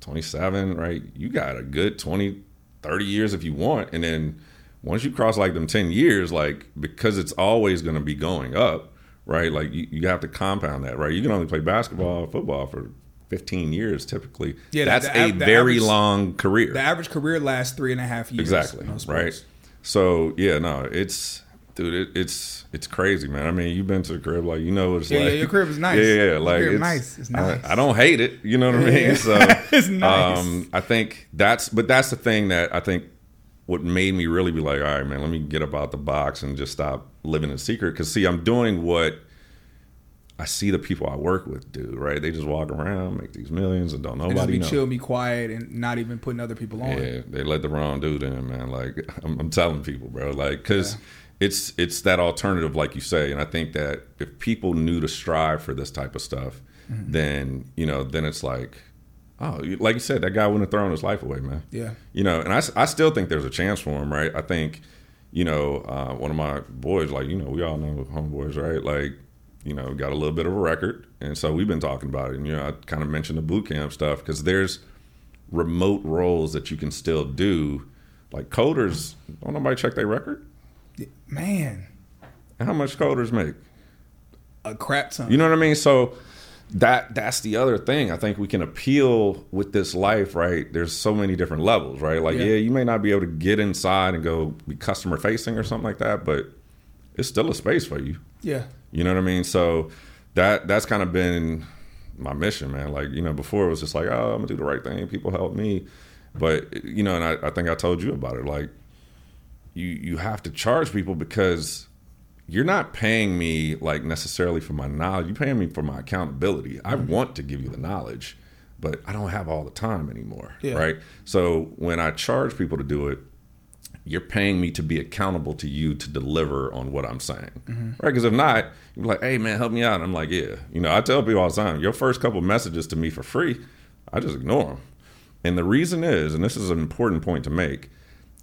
27, right? You got a good 20, 30 years if you want. And then once you cross like them 10 years, like because it's always going to be going up, right? Like you, you have to compound that, right? You can only play basketball or football for 15 years typically. Yeah, That's the a the very average- long career. The average career lasts three and a half years. Exactly. Right. So yeah, no, it's dude, it, it's it's crazy, man. I mean, you've been to the crib, like you know what it's Yeah, like. yeah, your crib is nice. [LAUGHS] Yeah, yeah, like it's nice. It's I- nice. I, don't hate it. You know what I mean? So [LAUGHS] It's nice. Um, I think that's, but that's the thing that I think what made me really be like, all right, man, let me get up out the box and just stop living in secret. Because see, I'm doing what I see the people I work with do. Right? They just walk around, make these millions, and don't And just nobody be know. chill, be quiet, and not even putting other people on. Yeah, they let the wrong dude in, man. Like [LAUGHS] I'm, I'm telling people, bro. Like, cause it's it's that alternative, like you say, and I think that if people knew to strive for this type of stuff, Mm-hmm. then you know, then it's like, oh, like you said, that guy wouldn't have thrown his life away, man. Yeah. You know, and I I still think there's a chance for him, right? I think, you know, uh, one of my boys, like you know, we all know homeboys, right? Like, you know, got a little bit of a record, and so we've been talking about it. And you know, I kind of mentioned the boot camp stuff because there's remote roles that you can still do. Like coders, don't nobody check their record. Man, How much coders make? a crap ton. You know what I mean? So that that's the other thing. I think we can appeal with this life, right? There's so many different levels, right? Like, Yeah. yeah, you may not be able to get inside and go be customer facing or something like that, but it's still a space for you. yeah. You know what I mean? So that that's kind of been my mission, man. Like, you know, before it was just like, oh, I'm gonna do the right thing, people help me. But you know, and I, I think I told you about it. Like, you you have to charge people because you're not paying me like necessarily for my knowledge. You're paying me for my accountability. I mm-hmm. want to give you the knowledge, but I don't have all the time anymore, Yeah. right? So when I charge people to do it, you're paying me to be accountable to you to deliver on what I'm saying, Mm-hmm. right? Because if not, you're like, "Hey, man, help me out." And I'm like, "Yeah." You know, I tell people all the time, your first couple messages to me for free, I just ignore them. And the reason is, and this is an important point to make,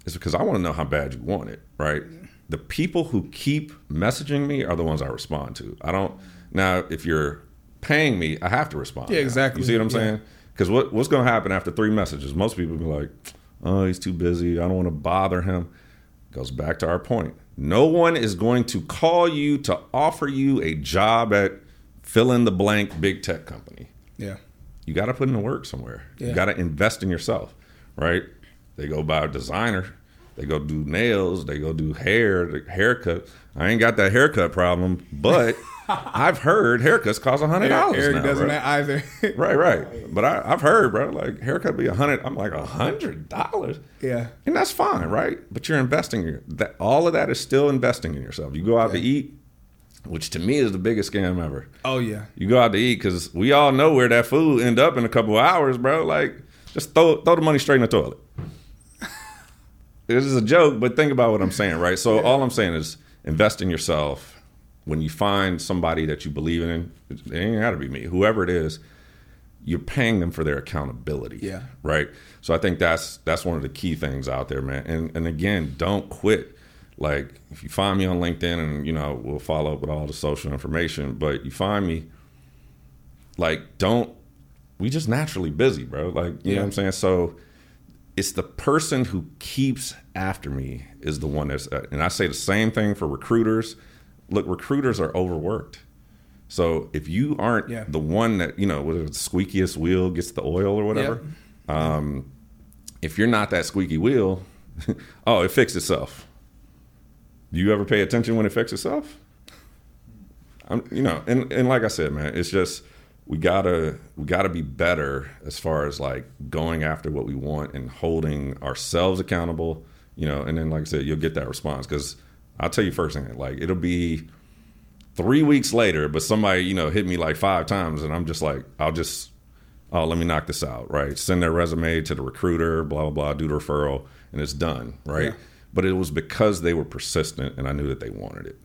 is because I want to know how bad you want it, right? The people who keep messaging me are the ones I respond to. I don't now if you're paying me, I have to respond. Yeah, now. exactly. You see what I'm Yeah. saying? Because what, what's going to happen after three messages? Most people be like, "Oh, he's too busy. I don't want to bother him." Goes back to our point. No one is going to call you to offer you a job at fill in the blank big tech company Yeah. you got to put in the work somewhere. Yeah. You got to invest in yourself, right? They go buy a designer. They go do nails. They go do hair, the haircut. I ain't got that haircut problem, but [LAUGHS] I've heard haircuts cost a hundred dollars Eric now. doesn't bro. either. [LAUGHS] Right, right. But I, I've heard, bro, like haircut be a hundred. I'm like a hundred dollars. yeah. And that's fine, right? But you're investing in that. All of that is still investing in yourself. You go out to eat, which to me is the biggest scam ever. Oh yeah. You go out to eat because we all know where that food end up in a couple of hours, bro. Like, just throw throw the money straight in the toilet. [LAUGHS] this is a joke, but think about what I'm saying, right? So all I'm saying is invest in yourself. When you find somebody that you believe in, it ain't got to be me, whoever it is. You're paying them for their accountability, Yeah. right? So I think that's that's one of the key things out there, man. And and again, don't quit. Like if you find me on LinkedIn, and you know we'll follow up with all the social information, but you find me, like don't we just naturally busy, bro. Like you Yeah. know what I'm saying. So it's the person who keeps after me is the one that's and I say the same thing for recruiters. Look, recruiters are overworked. So if you aren't Yeah. the one that you know, whether the squeakiest wheel gets the oil or whatever, um, if you're not that squeaky wheel, [LAUGHS] oh, it fixed itself. Do you ever pay attention when it fixes itself? I'm, you know, and, and like I said, man, it's just we gotta we gotta be better as far as like going after what we want and holding ourselves accountable. You know, and then like I said, you'll get that response because I'll tell you firsthand, like it'll be three weeks later, but somebody you know hit me like five times, and I'm just like, I'll just oh, let me knock this out, right? Send their resume to the recruiter, blah blah blah, do the referral, and it's done, right? Yeah. But it was because they were persistent, and I knew that they wanted it.